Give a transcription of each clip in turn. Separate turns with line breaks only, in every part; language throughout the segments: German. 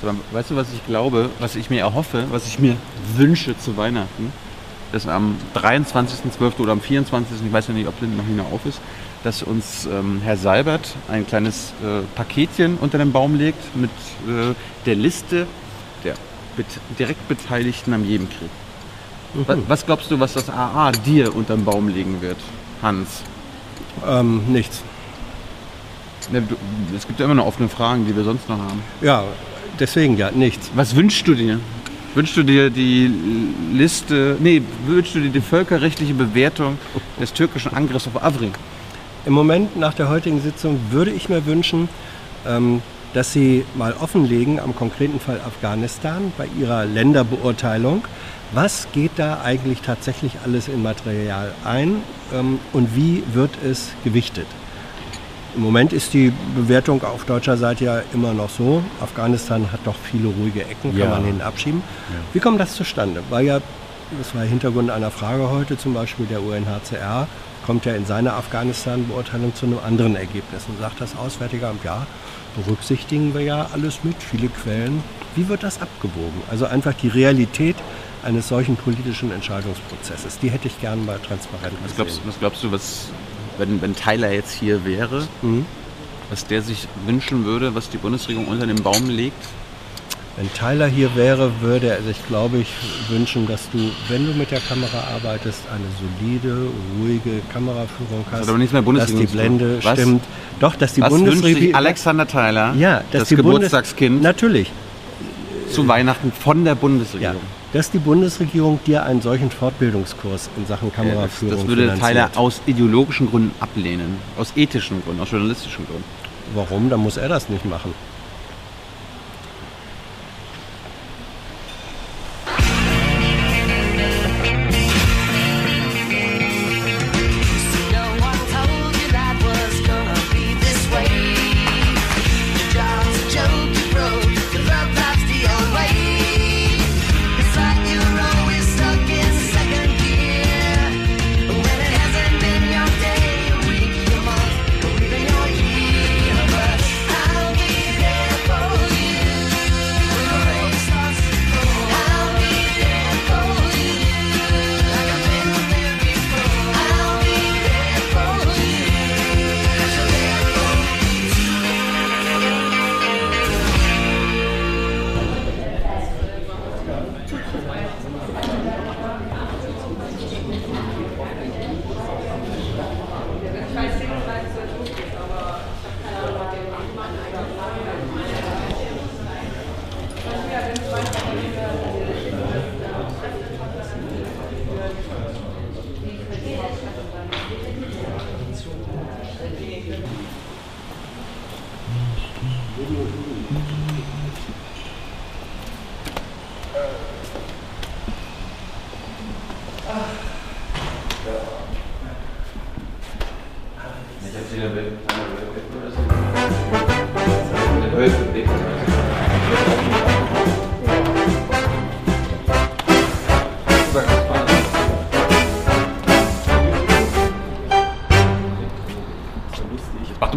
Sondern, weißt du, was ich glaube, was ich mir erhoffe, was ich mir wünsche zu Weihnachten? Dass am 23.12. oder am 24., ich weiß ja nicht, ob Linden noch nicht auf ist, dass uns ähm, Herr Seibert ein kleines äh, Paketchen unter den Baum legt mit äh, der Liste der bet direkt Beteiligten am Jebenkrieg. Was, was glaubst du, was das AA dir unter den Baum legen wird, Hans?
Ähm, nichts.
Ne, Es gibt ja immer noch offene Fragen, die wir sonst noch haben.
Ja, deswegen ja, nichts.
Was wünschst du dir? Wünschst du dir die Liste, nee, wünschst du dir die völkerrechtliche Bewertung des türkischen Angriffs auf Afrin?
Im Moment nach der heutigen Sitzung würde ich mir wünschen, ähm, dass Sie mal offenlegen am konkreten Fall Afghanistan bei Ihrer Länderbeurteilung, was geht da eigentlich tatsächlich alles in Material ein ähm, und wie wird es gewichtet. Im Moment ist die Bewertung auf deutscher Seite ja immer noch so. Afghanistan hat doch viele ruhige Ecken,
Ja.
kann man hinten abschieben. Wie kommt das zustande? Weil ja, das war Hintergrund einer Frage heute, zum Beispiel der UNHCR, kommt ja in seiner Afghanistan-Beurteilung zu einem anderen Ergebnis und sagt das Auswärtige Amt, ja, berücksichtigen wir ja alles mit, viele Quellen. Wie wird das abgewogen? Also einfach die Realität eines solchen politischen Entscheidungsprozesses, die hätte ich gern mal transparent
Was
gesehen.
glaubst, was glaubst du, was, wenn, wenn Tyler jetzt hier wäre,
Mhm.
was der sich wünschen würde, was die Bundesregierung unter den Baum legt?
Wenn Tyler hier wäre, würde er sich, glaube ich, wünschen, dass du, wenn du mit der Kamera arbeitest, eine solide, ruhige Kameraführung hast.
hat aber nichts mehr
dass die
Bundesregierung zu tun.
Blende
Was?
stimmt. Doch, dass die
was wünscht sich
Bundesregierung.
Alexander Tyler,
ja, dass
das
die Bundes-
Geburtstagskind,
Natürlich.
Zu Weihnachten von der
Ja,
Bundesregierung?
dass die Bundesregierung dir einen solchen Fortbildungskurs in Sachen
Ja, das,
Kameraführung
das würde
finanziert.
Tyler aus ideologischen Gründen ablehnen. Aus ethischen Gründen, aus journalistischen Gründen.
Warum? Dann muss er das nicht machen.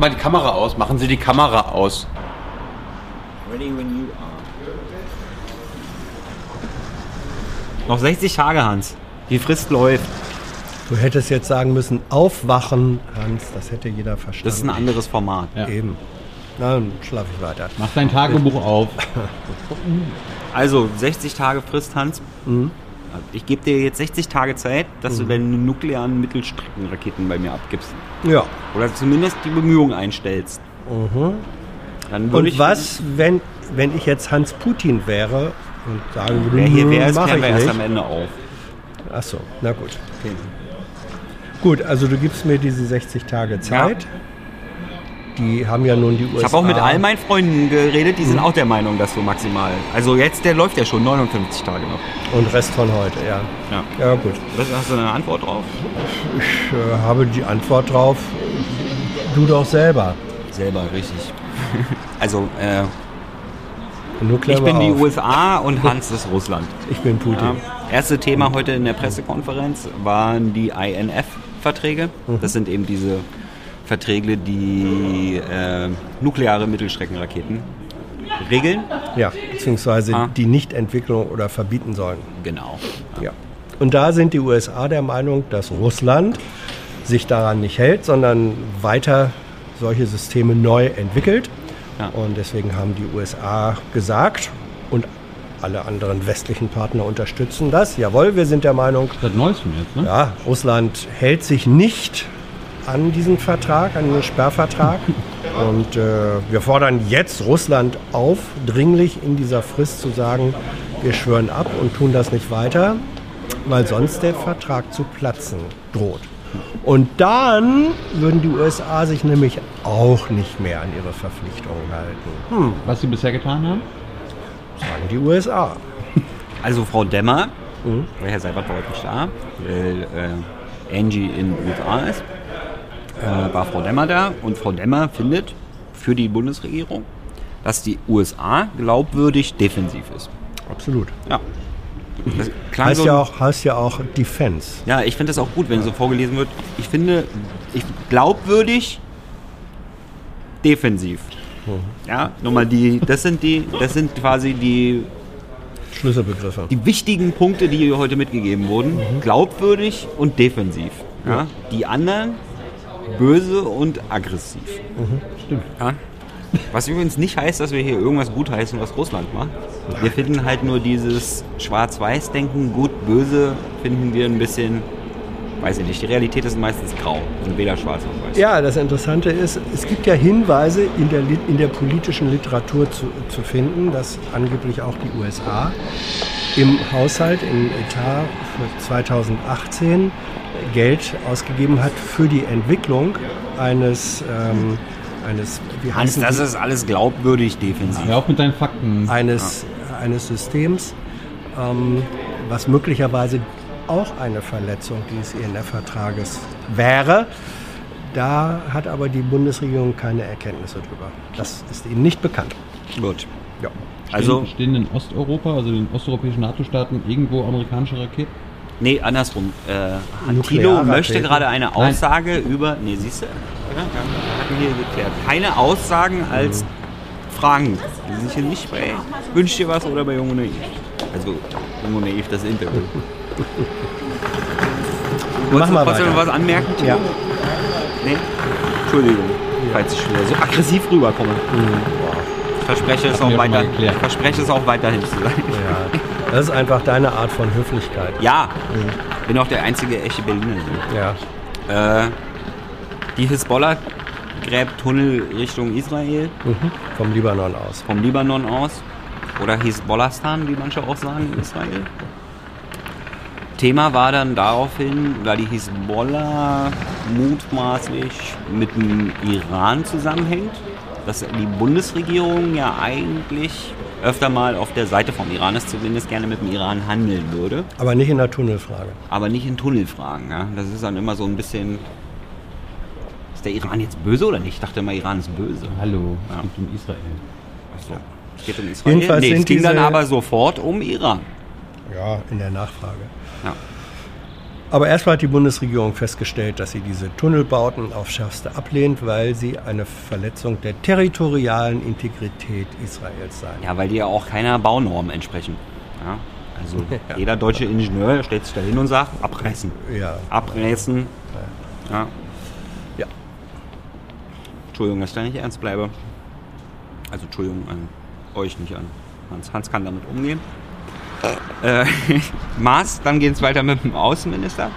Mal die Kamera aus. Machen Sie die Kamera aus.
Ready when you are. Noch 60 Tage, Hans. Die Frist läuft.
Du hättest jetzt sagen müssen, aufwachen, Hans, das hätte jeder verstanden.
Das ist ein anderes Format.
Ja.
Eben. Na, dann schlafe ich weiter.
Mach dein Tagebuch auf.
Also 60 Tage Frist, Hans. Ich gebe dir jetzt 60 Tage Zeit, dass du deine nuklearen Mittelstreckenraketen bei mir abgibst.
Ja.
Oder zumindest die Bemühungen einstellst. Würde
Und was, wenn, wenn ich jetzt Hans Putin wäre und sagen würde,
Wer hier wäre,
mach
klären wir erst am Ende auf.
Ach so, na gut. Gut, also du gibst mir diese 60 Tage Zeit. Die haben ja nun die USA.
Ich habe auch mit all meinen Freunden geredet, die sind auch der Meinung, dass so maximal. Also jetzt, der läuft ja schon 59 Tage noch.
Und Rest von heute, ja.
Ja.
Ja gut.
Was, hast du eine Antwort drauf?
Ich äh, habe die Antwort drauf. Du doch selber.
Selber, richtig. Also, äh, ich bin die
auf.
USA und Hans ist Russland.
Ich bin Putin.
Ja. Erste Thema heute in der Pressekonferenz waren die INF-Verträge. Das sind eben diese Verträge, die äh, nukleare Mittelstreckenraketen regeln.
Ja. beziehungsweise
Ah.
die Nichtentwicklung oder verbieten sollen.
Genau.
Ja. Und da sind die USA der Meinung, dass Russland sich daran nicht hält, sondern weiter solche Systeme neu entwickelt.
Ja.
Und deswegen haben die USA gesagt und alle anderen westlichen Partner unterstützen das. Jawohl, wir sind der Meinung,
Seit neuestem jetzt, ne?
ja, Russland hält sich nicht an diesen Vertrag, an den Sperrvertrag. Und äh, wir fordern jetzt Russland auf, dringlich in dieser Frist zu sagen, wir schwören ab und tun das nicht weiter, weil sonst der Vertrag zu platzen droht. Und dann würden die USA sich nämlich auch nicht mehr an ihre Verpflichtungen halten.
Was sie bisher getan haben?
Sagen die USA.
Also Frau Demmer,
Mhm.
Herr Seibert war heute nicht da, weil äh, Angie in den USA ist, äh, war Frau Demmer da und Frau Demmer findet für die Bundesregierung, dass die USA glaubwürdig defensiv ist.
Absolut.
Ja. Das
Heißt
so-
ja auch, heißt ja auch Defense.
Ja, ich finde das auch gut, wenn so vorgelesen wird. Ich finde, ich glaubwürdig, defensiv. Ja, nochmal die, das sind die, das sind quasi die,
Schlüsselbegriffe.
die wichtigen Punkte, die hier heute mitgegeben wurden. Glaubwürdig und defensiv. Ja. Die anderen böse und aggressiv.
Stimmt.
Ja. Was übrigens nicht heißt, dass wir hier irgendwas gutheißen, was Russland macht. Wir finden halt nur dieses Schwarz-Weiß-Denken, gut, böse, finden wir ein bisschen, weiß ich nicht, die Realität ist meistens grau und weder schwarz noch weiß.
Ja, das Interessante ist, es gibt ja Hinweise in der, in der politischen Literatur zu, zu finden, dass angeblich auch die USA im Haushalt, im Etat für 2018 Geld ausgegeben hat für die Entwicklung eines, ähm, eines, wie
Hans,
heißen
das ist alles glaubwürdig defensiv.
Hör auf mit deinen Fakten.
eines, eines Systems, ähm, was möglicherweise auch eine Verletzung dieses INF-Vertrages wäre. Da hat aber die Bundesregierung keine Erkenntnisse drüber. Das ist ihnen nicht bekannt.
Gut. Also,
stehen, in Osteuropa, also den osteuropäischen NATO-Staaten, irgendwo amerikanische Raketen?
nee, andersrum. Äh, Tilo möchte gerade eine
Nein.
Aussage über, nee, siehst du, hatten wir geklärt. Keine Aussagen als Fragen. Die sind hier nicht bei Wünsch dir was oder bei Jung und Naiv. Also, Jung und Naiv, das Interview. Wolltest du
mal
trotzdem was anmerken, Tilo?
Ja.
Nee? Entschuldigung, falls ich wieder so aggressiv rüberkomme. Ich verspreche es auch weiter. verspreche es auch weiterhin zu sein.
Ja. Das ist einfach deine Art von Höflichkeit.
Ja, bin auch der einzige echte Berliner.
Ja.
Äh, die Hisbollah gräbt Tunnel Richtung Israel,
Mhm. Vom Libanon aus.
vom Libanon aus. Oder Hisbollahstan, wie manche auch sagen, in Israel. Thema war dann daraufhin, da die Hisbollah mutmaßlich mit dem Iran zusammenhängt, dass die Bundesregierung ja eigentlich öfter mal auf der Seite vom Iran ist, zumindest gerne mit dem Iran handeln würde.
Aber nicht in der Tunnelfrage.
aber nicht in Tunnelfragen. Ja? Das ist dann immer so ein bisschen. Ist der Iran jetzt böse oder nicht? Ich dachte immer, Iran ist böse.
Hallo,
Ja.
es geht um Israel.
Achso. Es geht um Israel.
Jedenfalls
nee, es ging dann aber sofort um Iran.
Ja, in der Nachfrage.
Ja.
Aber erstmal hat die Bundesregierung festgestellt, dass sie diese Tunnelbauten aufs Schärfste ablehnt, weil sie eine Verletzung der territorialen Integrität Israels seien.
ja, weil die ja auch keiner Baunorm entsprechen. Ja? Also
Ja.
jeder deutsche Ingenieur stellt sich da hin und sagt, abreißen.
Ja.
Abreißen. Ja.
Ja.
Entschuldigung, dass ich da nicht ernst bleibe. Also Entschuldigung an euch, nicht an Hans. Hans kann damit umgehen. Äh, Maas, dann geht es weiter mit dem Außenminister.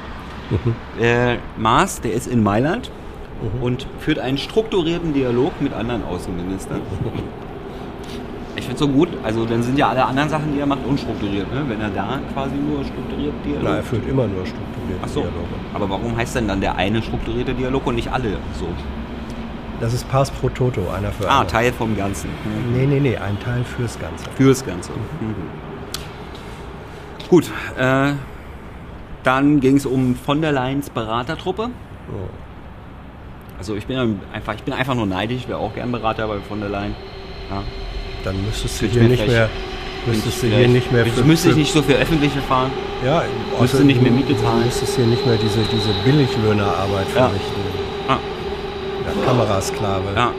Äh, Maas, der ist in Mailand und führt einen strukturierten Dialog mit anderen Außenministern. Ich finde es so gut, also dann sind ja alle anderen Sachen, die er macht, unstrukturiert, ne? wenn er da quasi nur strukturiert Dialog.
Na, er führt immer nur strukturierte
Ach so.
Dialoge.
Aber warum heißt denn dann der eine strukturierte Dialog und nicht alle so?
Das ist Pass pro Toto, einer für
Ah,
alle.
Teil vom Ganzen.
Nee, nee, nee, ein Teil fürs Ganze.
Fürs Ganze. Mhm. Gut, äh, dann ging es um von der Leyen's Beratertruppe.
Oh.
Also ich bin einfach, ich bin einfach nur neidisch, ich wäre auch gern Berater bei von der Leyen. Ja.
Dann müsstest du hier nicht
frech.
mehr, müsstest du hier nicht mehr
Ich müsste ich
für-
nicht so für öffentliche fahren.
Ja,
Müsste
außer
nicht mehr
du-
Miete zahlen.
Du müsstest hier nicht mehr diese, diese Billiglöhnerarbeit
Ja.
verrichten.
Ah,
Ja, Kamerasklave.
ja.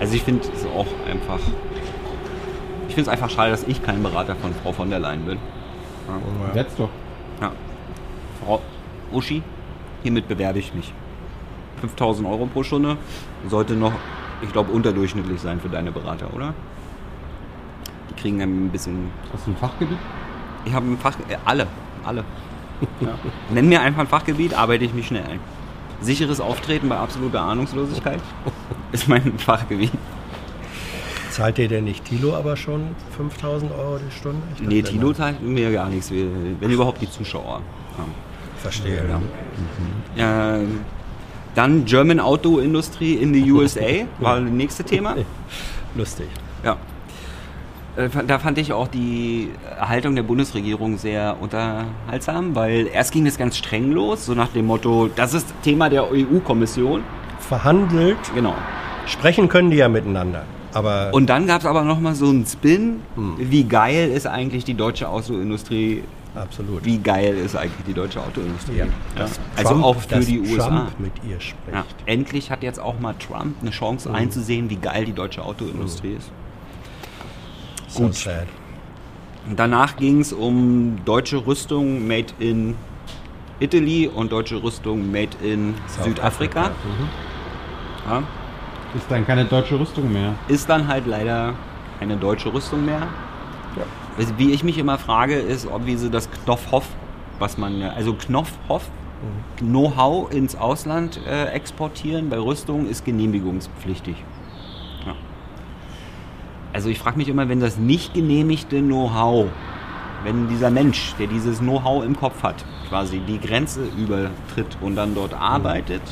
Also ich finde es auch einfach. Ich finde es einfach schade, dass ich kein Berater von Frau von der Leyen bin.
Setz doch.
Ja. Frau Uschi, hiermit bewerbe ich mich. 5000 Euro pro Stunde sollte noch, ich glaube, unterdurchschnittlich sein für deine Berater, oder? Die kriegen ein bisschen.
Hast du ein Fachgebiet?
Ich habe ein Fach. Äh, alle. Alle. Ja. Nenn mir einfach ein Fachgebiet, arbeite ich mich schnell ein. Sicheres Auftreten bei absoluter Ahnungslosigkeit ist mein Fachgebiet.
Zahlt dir denn nicht Tilo aber schon 5000 Euro die Stunde? Ich
Nee, Tilo zahlt mir gar nichts, wenn überhaupt die Zuschauer. Ja.
Verstehe.
Ja. Ähm, dann German Auto Industry in the USA war das nächste Thema.
Lustig.
Ja. Äh, Da fand ich auch die Haltung der Bundesregierung sehr unterhaltsam, weil erst ging es ganz streng los, so nach dem Motto, das ist Thema der EU-Kommission.
Verhandelt,
Genau.
sprechen können die ja miteinander. Aber
Und dann gab es aber nochmal so einen Spin,
Hm.
wie geil ist eigentlich die deutsche Autoindustrie,
absolut.
wie geil ist eigentlich die deutsche Autoindustrie.
Ja,
Ja. Also
Trump-
auch für die USA.
Trump mit ihr spricht.
Ja, endlich hat jetzt auch mal Trump eine Chance
Hm.
einzusehen, wie geil die deutsche Autoindustrie ist.
So
Gut.
sad.
Danach ging es um deutsche Rüstung made in Italy und deutsche Rüstung made in Südafrika.
Mhm.
Ja,
Ist dann keine deutsche Rüstung mehr.
ist dann halt leider keine deutsche Rüstung mehr.
Ja.
Wie ich mich immer frage, ist, ob wie sie das Knopfhoff, was man, also Knopfhoff, Know-how ins Ausland äh, exportieren bei Rüstung ist genehmigungspflichtig. Ja. Also ich frage mich immer, wenn das nicht genehmigte Know-how, wenn dieser Mensch, der dieses Know-how im Kopf hat, quasi die Grenze übertritt und dann dort arbeitet,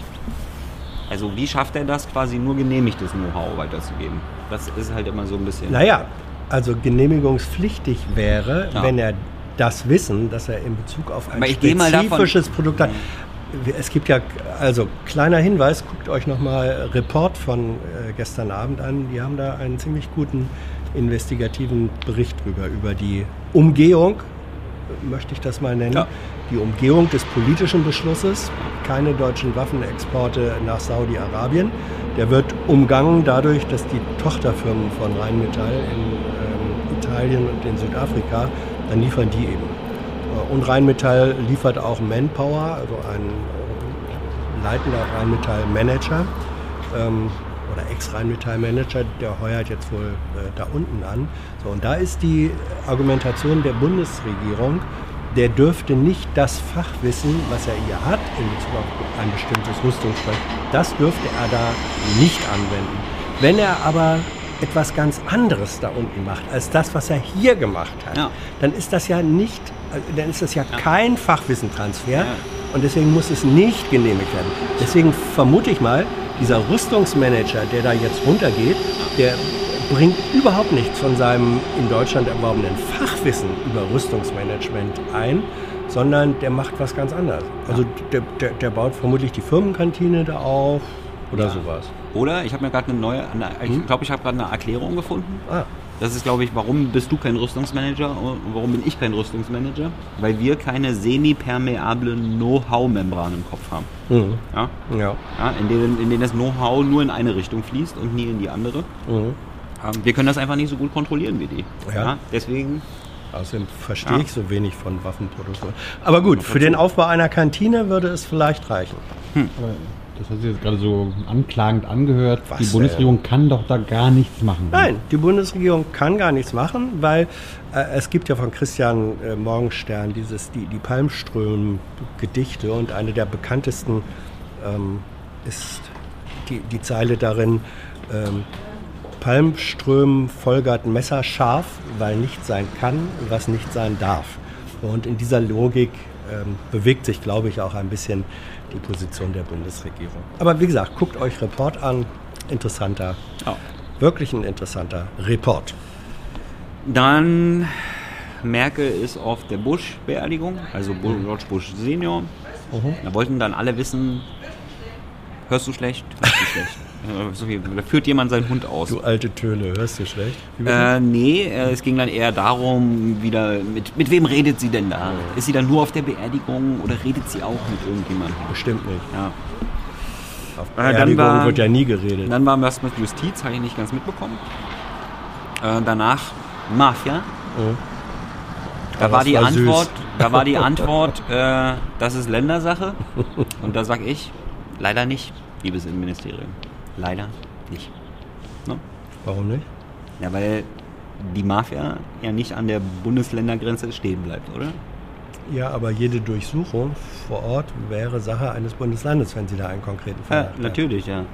also wie schafft er das quasi nur genehmigtes Know-how weiterzugeben? Das ist halt immer so ein bisschen...
Naja, also genehmigungspflichtig wäre,
Ja.
wenn er das Wissen, dass er in Bezug auf ein spezifisches Produkt hat. Es gibt ja, also kleiner Hinweis, guckt euch nochmal Report von äh, gestern Abend an. Die haben da einen ziemlich guten investigativen Bericht drüber, über die Umgehung, möchte ich das mal nennen,
Ja.
die Umgehung des politischen Beschlusses, keine deutschen Waffenexporte nach Saudi-Arabien. Der wird umgangen dadurch, dass die Tochterfirmen von Rheinmetall in ähm, Italien und in Südafrika, dann liefern die eben. Äh, Und Rheinmetall liefert auch Manpower, also ein äh, leitender Rheinmetall-Manager ähm, oder Ex-Rheinmetall-Manager, der heuert jetzt wohl äh, da unten an. So, und da ist die Argumentation der Bundesregierung, der dürfte nicht das Fachwissen, was er hier hat in Bezug auf ein bestimmtes Rüstungsprojekt, das dürfte er da nicht anwenden. Wenn er aber etwas ganz anderes da unten macht, als das, was er hier gemacht hat,
Ja.
dann ist das ja nicht, äh, dann ist das ja, kein Fachwissentransfer
Ja.
und deswegen muss es nicht genehmigt werden. Deswegen vermute ich mal, dieser Rüstungsmanager, der da jetzt runtergeht, der bringt überhaupt nichts von seinem in Deutschland erworbenen Fachwissen über Rüstungsmanagement ein, sondern der macht was ganz anderes. Also der, der, der baut vermutlich die Firmenkantine da auf oder sowas.
Oder ich habe mir gerade eine neue, eine, ich glaube, ich habe gerade eine Erklärung gefunden.
Ah,
Das ist, glaube ich, warum bist du kein Rüstungsmanager und warum bin ich kein Rüstungsmanager? Weil wir keine semi-permeable Know-how-Membran im Kopf haben.
mhm.
Ja?
ja.
Ja, in, denen, in denen das Know-how nur in eine Richtung fließt und nie in die andere.
Mhm.
Ähm, wir können das einfach nicht so gut kontrollieren wie die.
Ja.
deswegen,
Außerdem verstehe
Ja.
ich so wenig von Waffenproduktion. Aber gut, für den Aufbau einer Kantine würde es vielleicht reichen.
Aber das hat sich jetzt gerade so anklagend angehört.
Was
die Bundesregierung kann doch da gar nichts machen.
Nein, die Bundesregierung kann gar nichts machen, weil äh, es gibt ja von Christian äh, Morgenstern dieses, die, die Palmström-Gedichte und eine der bekanntesten ähm, ist die, die Zeile darin, ähm, Palmström folgert messerscharf, weil nicht sein kann, was nicht sein darf. Und in dieser Logik ähm, bewegt sich, glaube ich, auch ein bisschen die Position der Bundesregierung. Aber wie gesagt, guckt euch Report an. Interessanter,
ja.
wirklich ein interessanter Report.
Dann Merkel ist auf der Bush-Beerdigung, also George Bush Senior. Da wollten dann alle wissen, hörst du schlecht, hörst du schlecht. Äh, so wie, da führt jemand seinen Hund aus.
Du alte Töle, hörst du schlecht?
Äh, nee, äh, es ging dann eher darum, wieder, mit, mit wem redet sie denn da? Ist sie dann nur auf der Beerdigung oder redet sie auch mit irgendjemandem?
Bestimmt nicht.
Ja.
Auf
Äh,
Beerdigung
war-
wird ja nie geredet.
Dann war was mit Justiz, habe ich nicht ganz mitbekommen. Äh, danach Mafia.
Mhm.
Da war
war.
Antwort, da war die Antwort, äh, das ist Ländersache. Und da sag ich, leider nicht, liebes Innenministerium. Leider nicht. Ne?
Warum nicht?
Ja, weil die Mafia ja nicht an der Bundesländergrenze stehen bleibt, oder?
Ja, aber jede Durchsuchung vor Ort wäre Sache eines Bundeslandes, wenn Sie da einen konkreten Fall
Ja,
haben.
natürlich, ja.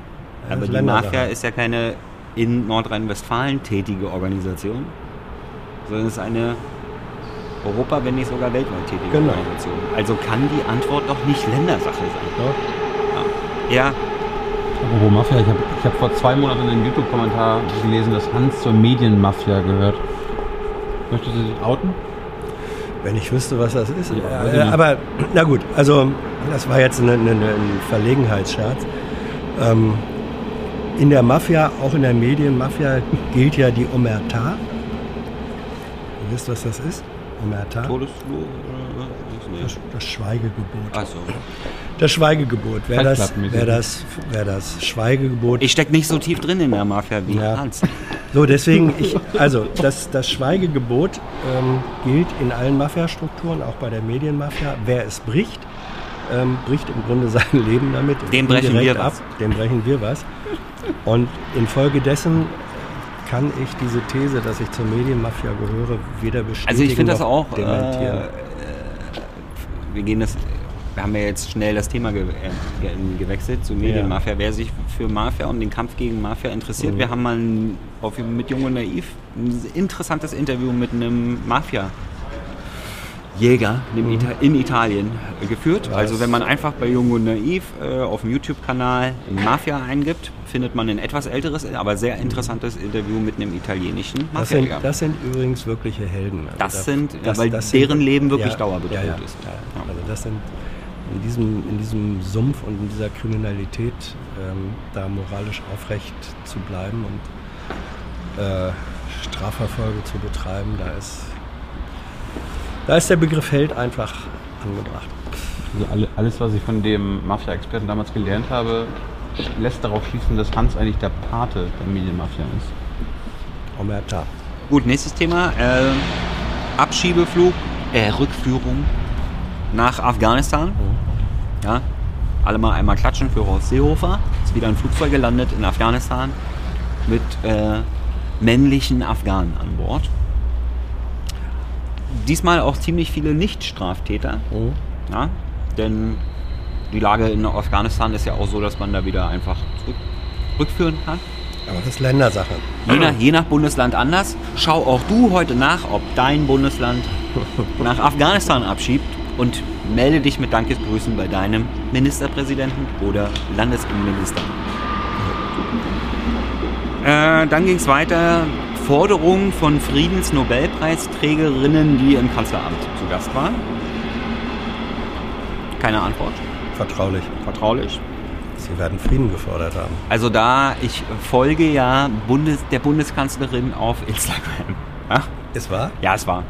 das
Aber die. Mafia ist ja keine in Nordrhein-Westfalen tätige Organisation, sondern es ist eine Europa, wenn nicht sogar weltweit tätige
Genau.
Organisation. Also kann die Antwort doch nicht Ländersache sein.
Ja.
Ja,
Apropos Mafia, ich habe ich hab vor zwei Monaten in einem YouTube-Kommentar gelesen, dass Hans zur Medienmafia gehört. Möchtest du dich outen?
Wenn ich wüsste, was das ist.
Ja,
äh, aber na gut, also das war jetzt eine, eine, ein Verlegenheitsscherz. Ähm, in der Mafia, auch in der Medienmafia, gilt ja die Omerta. Ihr wisst, was das ist? Omerta?
Todesflur oder was?
Das, das Schweigegebot.
Achso.
Das Schweigegebot. Wer
Fight
das, wer, das, wer das Schweigegebot
Ich steck nicht so tief drin in der Mafia wie
Ja.
Hans.
So, deswegen, ich, also das, das Schweigegebot ähm, gilt in allen Mafiastrukturen, auch bei der Medienmafia. Wer es bricht, ähm, bricht im Grunde sein Leben damit.
Dem brechen wir was.
Dem brechen wir was. Und infolgedessen kann ich diese These, dass ich zur Medienmafia gehöre, weder bestätigen
Also ich finde das auch.
dementieren.
Äh, wir gehen das. Wir haben ja jetzt schnell das Thema ge äh, ge gewechselt zu Medienmafia. Wer sich für Mafia und den Kampf gegen Mafia interessiert,
Mhm.
wir haben mal ein, auf, mit Jung und Naiv ein interessantes Interview mit einem Mafia. Jäger Ita in Italien äh, geführt.
Was?
Also wenn man einfach bei Jung und Naiv äh, auf dem YouTube-Kanal Mafia eingibt, findet man ein etwas älteres, aber sehr interessantes Interview mit einem italienischen
das, sind,
Mafia-Jäger.
das sind übrigens wirkliche Helden. Also
Das sind- ja, weil deren Leben wirklich
ja, ja,
ist.
Ja,
Ja.
Also das sind in diesem, in diesem Sumpf und in dieser Kriminalität ähm, da moralisch aufrecht zu bleiben und äh, Strafverfolge zu betreiben, da ist, da ist der Begriff Held einfach angebracht.
Also alle, alles, was ich von dem Mafia-Experten damals gelernt habe, lässt darauf schließen, dass Hans eigentlich der Pate der Medienmafia ist.
Omerta.
Gut, nächstes Thema. Äh, Abschiebeflug, äh, Rückführung nach Afghanistan. Ja, alle mal einmal klatschen für Horst Seehofer. Ist wieder ein Flugzeug gelandet in Afghanistan mit äh, männlichen Afghanen an Bord. Diesmal auch ziemlich viele Nicht-Straftäter.
Mhm.
Ja, denn die Lage in Afghanistan ist ja auch so, dass man da wieder einfach zurück, rückführen kann.
Aber das ist Ländersache.
Je nach, je nach Bundesland anders. Schau auch du heute nach, ob dein Bundesland nach Afghanistan abschiebt und melde dich mit Dankesgrüßen bei deinem Ministerpräsidenten oder Landesinnenminister. Äh, dann ging es weiter. Forderungen von Friedensnobelpreisträgerinnen, die im Kanzleramt zu Gast waren. Keine Antwort.
Vertraulich.
Vertraulich.
Sie werden Frieden gefordert haben.
Also da, ich folge ja Bundes, der Bundeskanzlerin auf Instagram. Ja?
Ist wahr?
Ja, es war.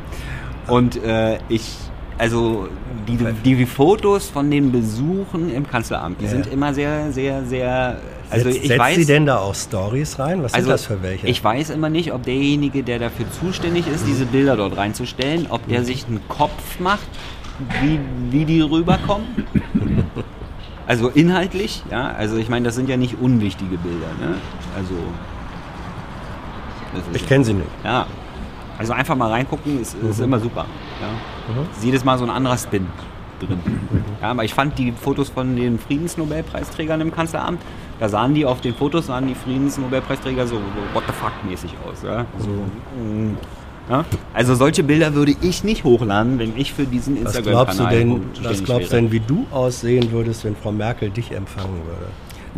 Und äh, ich, also die, die Fotos von den Besuchen im Kanzleramt, die
Ja.
sind immer sehr, sehr, sehr. Also
Setzt,
ich
setzt
weiß.
Sie denn da auch Stories rein? Was
also
sind das für welche?
ich weiß immer nicht, ob derjenige, der dafür zuständig ist, diese Bilder dort reinzustellen, ob der sich einen Kopf macht, wie, wie die rüberkommen. Also inhaltlich, ja. Also ich meine, das sind ja nicht unwichtige Bilder, ne? Also.
ich kenne sie nicht.
ja. Also einfach mal reingucken, ist, ist immer super. Ja.
Mhm.
Ist jedes Mal so ein anderer Spin drin. Ja, aber ich fand die Fotos von den Friedensnobelpreisträgern im Kanzleramt, da sahen die auf den Fotos, sahen die Friedensnobelpreisträger so, so what the fuck mäßig aus. Ja? So, ja? Also solche Bilder würde ich nicht hochladen, wenn ich für diesen
Was glaubst du
Instagram-Kanal
denn, was glaubst
wäre.
denn, wie du aussehen würdest, wenn Frau Merkel dich empfangen würde?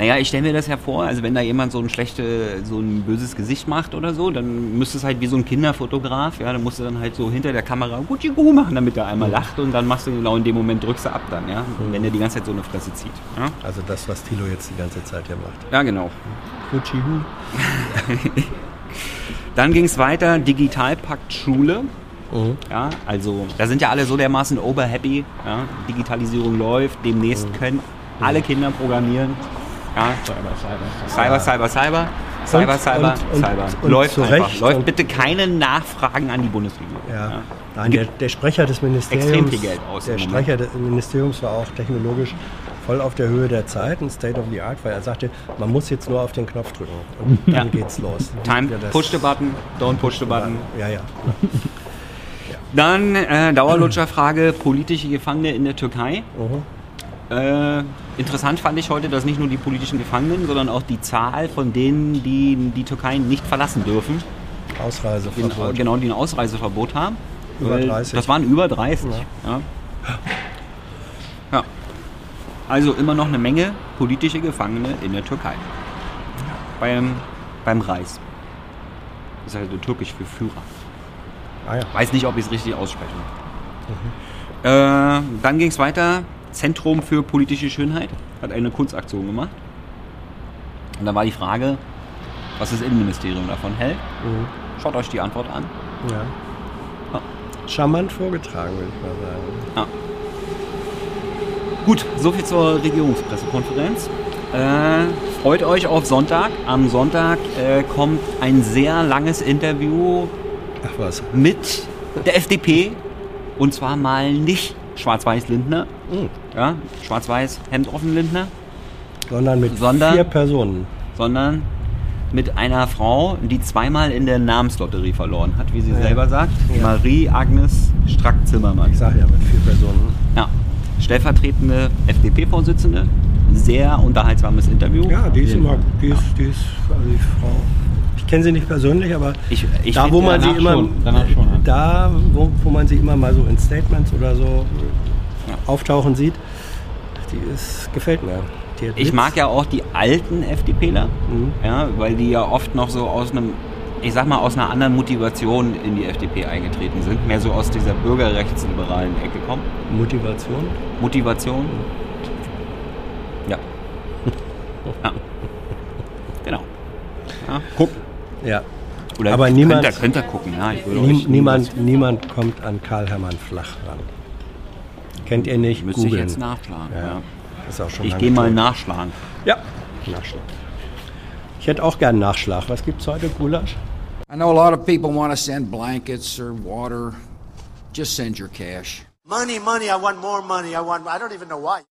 Naja, ich stelle mir das ja vor, also wenn da jemand so ein schlechte, so ein böses Gesicht macht oder so, dann müsste es halt wie so ein Kinderfotograf, ja, dann musst du dann halt so hinter der Kamera Gucci Gu machen, damit er einmal lacht und dann machst du genau in dem Moment drückst du ab dann, ja, wenn der die ganze Zeit so eine Fresse zieht. Ja,
Also das, was Thilo jetzt die ganze Zeit hier macht.
ja genau.
Gucci Hu.
Dann ging es weiter, Digitalpakt Schule.
Mhm.
Ja, also da sind ja alle so dermaßen oberhappy. Ja, Digitalisierung läuft, demnächst können alle Kinder programmieren. Ja, Cyber, Cyber, Cyber, Cyber. Cyber, Cyber,
und, und,
Cyber.
Und
Läuft einfach. Läuft bitte keine Nachfragen an die Bundesregierung.
Ja. Nein, der, der Sprecher des Ministeriums,
Extrem viel Geld aus
der Sprecher des Ministeriums war auch technologisch voll auf der Höhe der Zeit, ein State of the Art, weil er sagte, man muss jetzt nur auf den Knopf drücken und dann
Ja.
geht's los.
Time,
Ja,
push the button, don't push the button.
Ja, ja.
Dann äh, Dauerlutscherfrage, politische Gefangene in der Türkei.
Mhm.
Äh, interessant fand ich heute, dass nicht nur die politischen Gefangenen, sondern auch die Zahl von denen, die die Türkei nicht verlassen dürfen,
Ausreiseverbot.
genau, die ein Ausreiseverbot haben.
Über
Weil
30.
Das waren über 30. Ja. Ja. Also immer noch eine Menge politische Gefangene in der Türkei. Beim, beim Reis. Das ist also türkisch für Führer.
Ah, ja.
Weiß nicht, ob ich es richtig ausspreche. Äh, dann ging es weiter. Zentrum für politische Schönheit hat eine Kunstaktion gemacht. Und da war die Frage, was das Innenministerium davon hält.
Mhm.
Schaut euch die Antwort an.
ja.
Ja.
Charmant vorgetragen, würde ich mal sagen.
Gut, soviel zur Regierungspressekonferenz. Äh, freut euch auf Sonntag. Am Sonntag äh, kommt ein sehr langes Interview
Ach was.
mit der FDP. Und zwar mal nicht Schwarz-Weiß-Lindner.
Mhm.
Ja, Schwarz-Weiß, Hemd offen Lindner.
Sondern mit
Sondern-
vier Personen.
sondern mit einer Frau, die zweimal in der Namenslotterie verloren hat, wie sie selber sagt.
Ja.
Marie-Agnes Strack-Zimmermann.
Ich sage ja, mit vier Personen.
Ja. Stellvertretende FDP-Vorsitzende. Sehr unterhaltsames Interview.
Ja, die ist immer, die ist, die ist, also die Frau. Ich kenne sie nicht persönlich, aber
Ich, ich
da, wo man sie immer,
schon, danach schon, ja.
Da, wo, wo man sie immer mal so in Statements oder so
Ja.
auftauchen sieht, die ist, gefällt mir.
Ich mag ja auch die alten FDPler,
Mhm.
ja, weil die ja oft noch so aus einem, ich sag mal, aus einer anderen Motivation in die FDP eingetreten sind. Mehr so aus dieser bürgerrechtsliberalen Ecke kommen.
Motivation.
Motivation. Ja. ja. Genau. Ja, gucken.
Ja.
Oder
Aber niemand-
Könnt ihr, könnt ihr gucken, ja. Ich würde
Nie, niemand, niemand kommt an Karl-Hermann Flach ran. Kennt ihr nicht?
Müsste ich
Googeln.
jetzt nachschlagen.
Ja.
Ja.
Ist auch schon
Ich gehe mal nachschlagen.
Ja, Nachschlag. Ich hätte auch gern Nachschlag. Was gibt's heute, Gulasch?
I know a lot of people want to send blankets or water. Just send your cash.
Money, money, I want more money. I want, I don't even know why.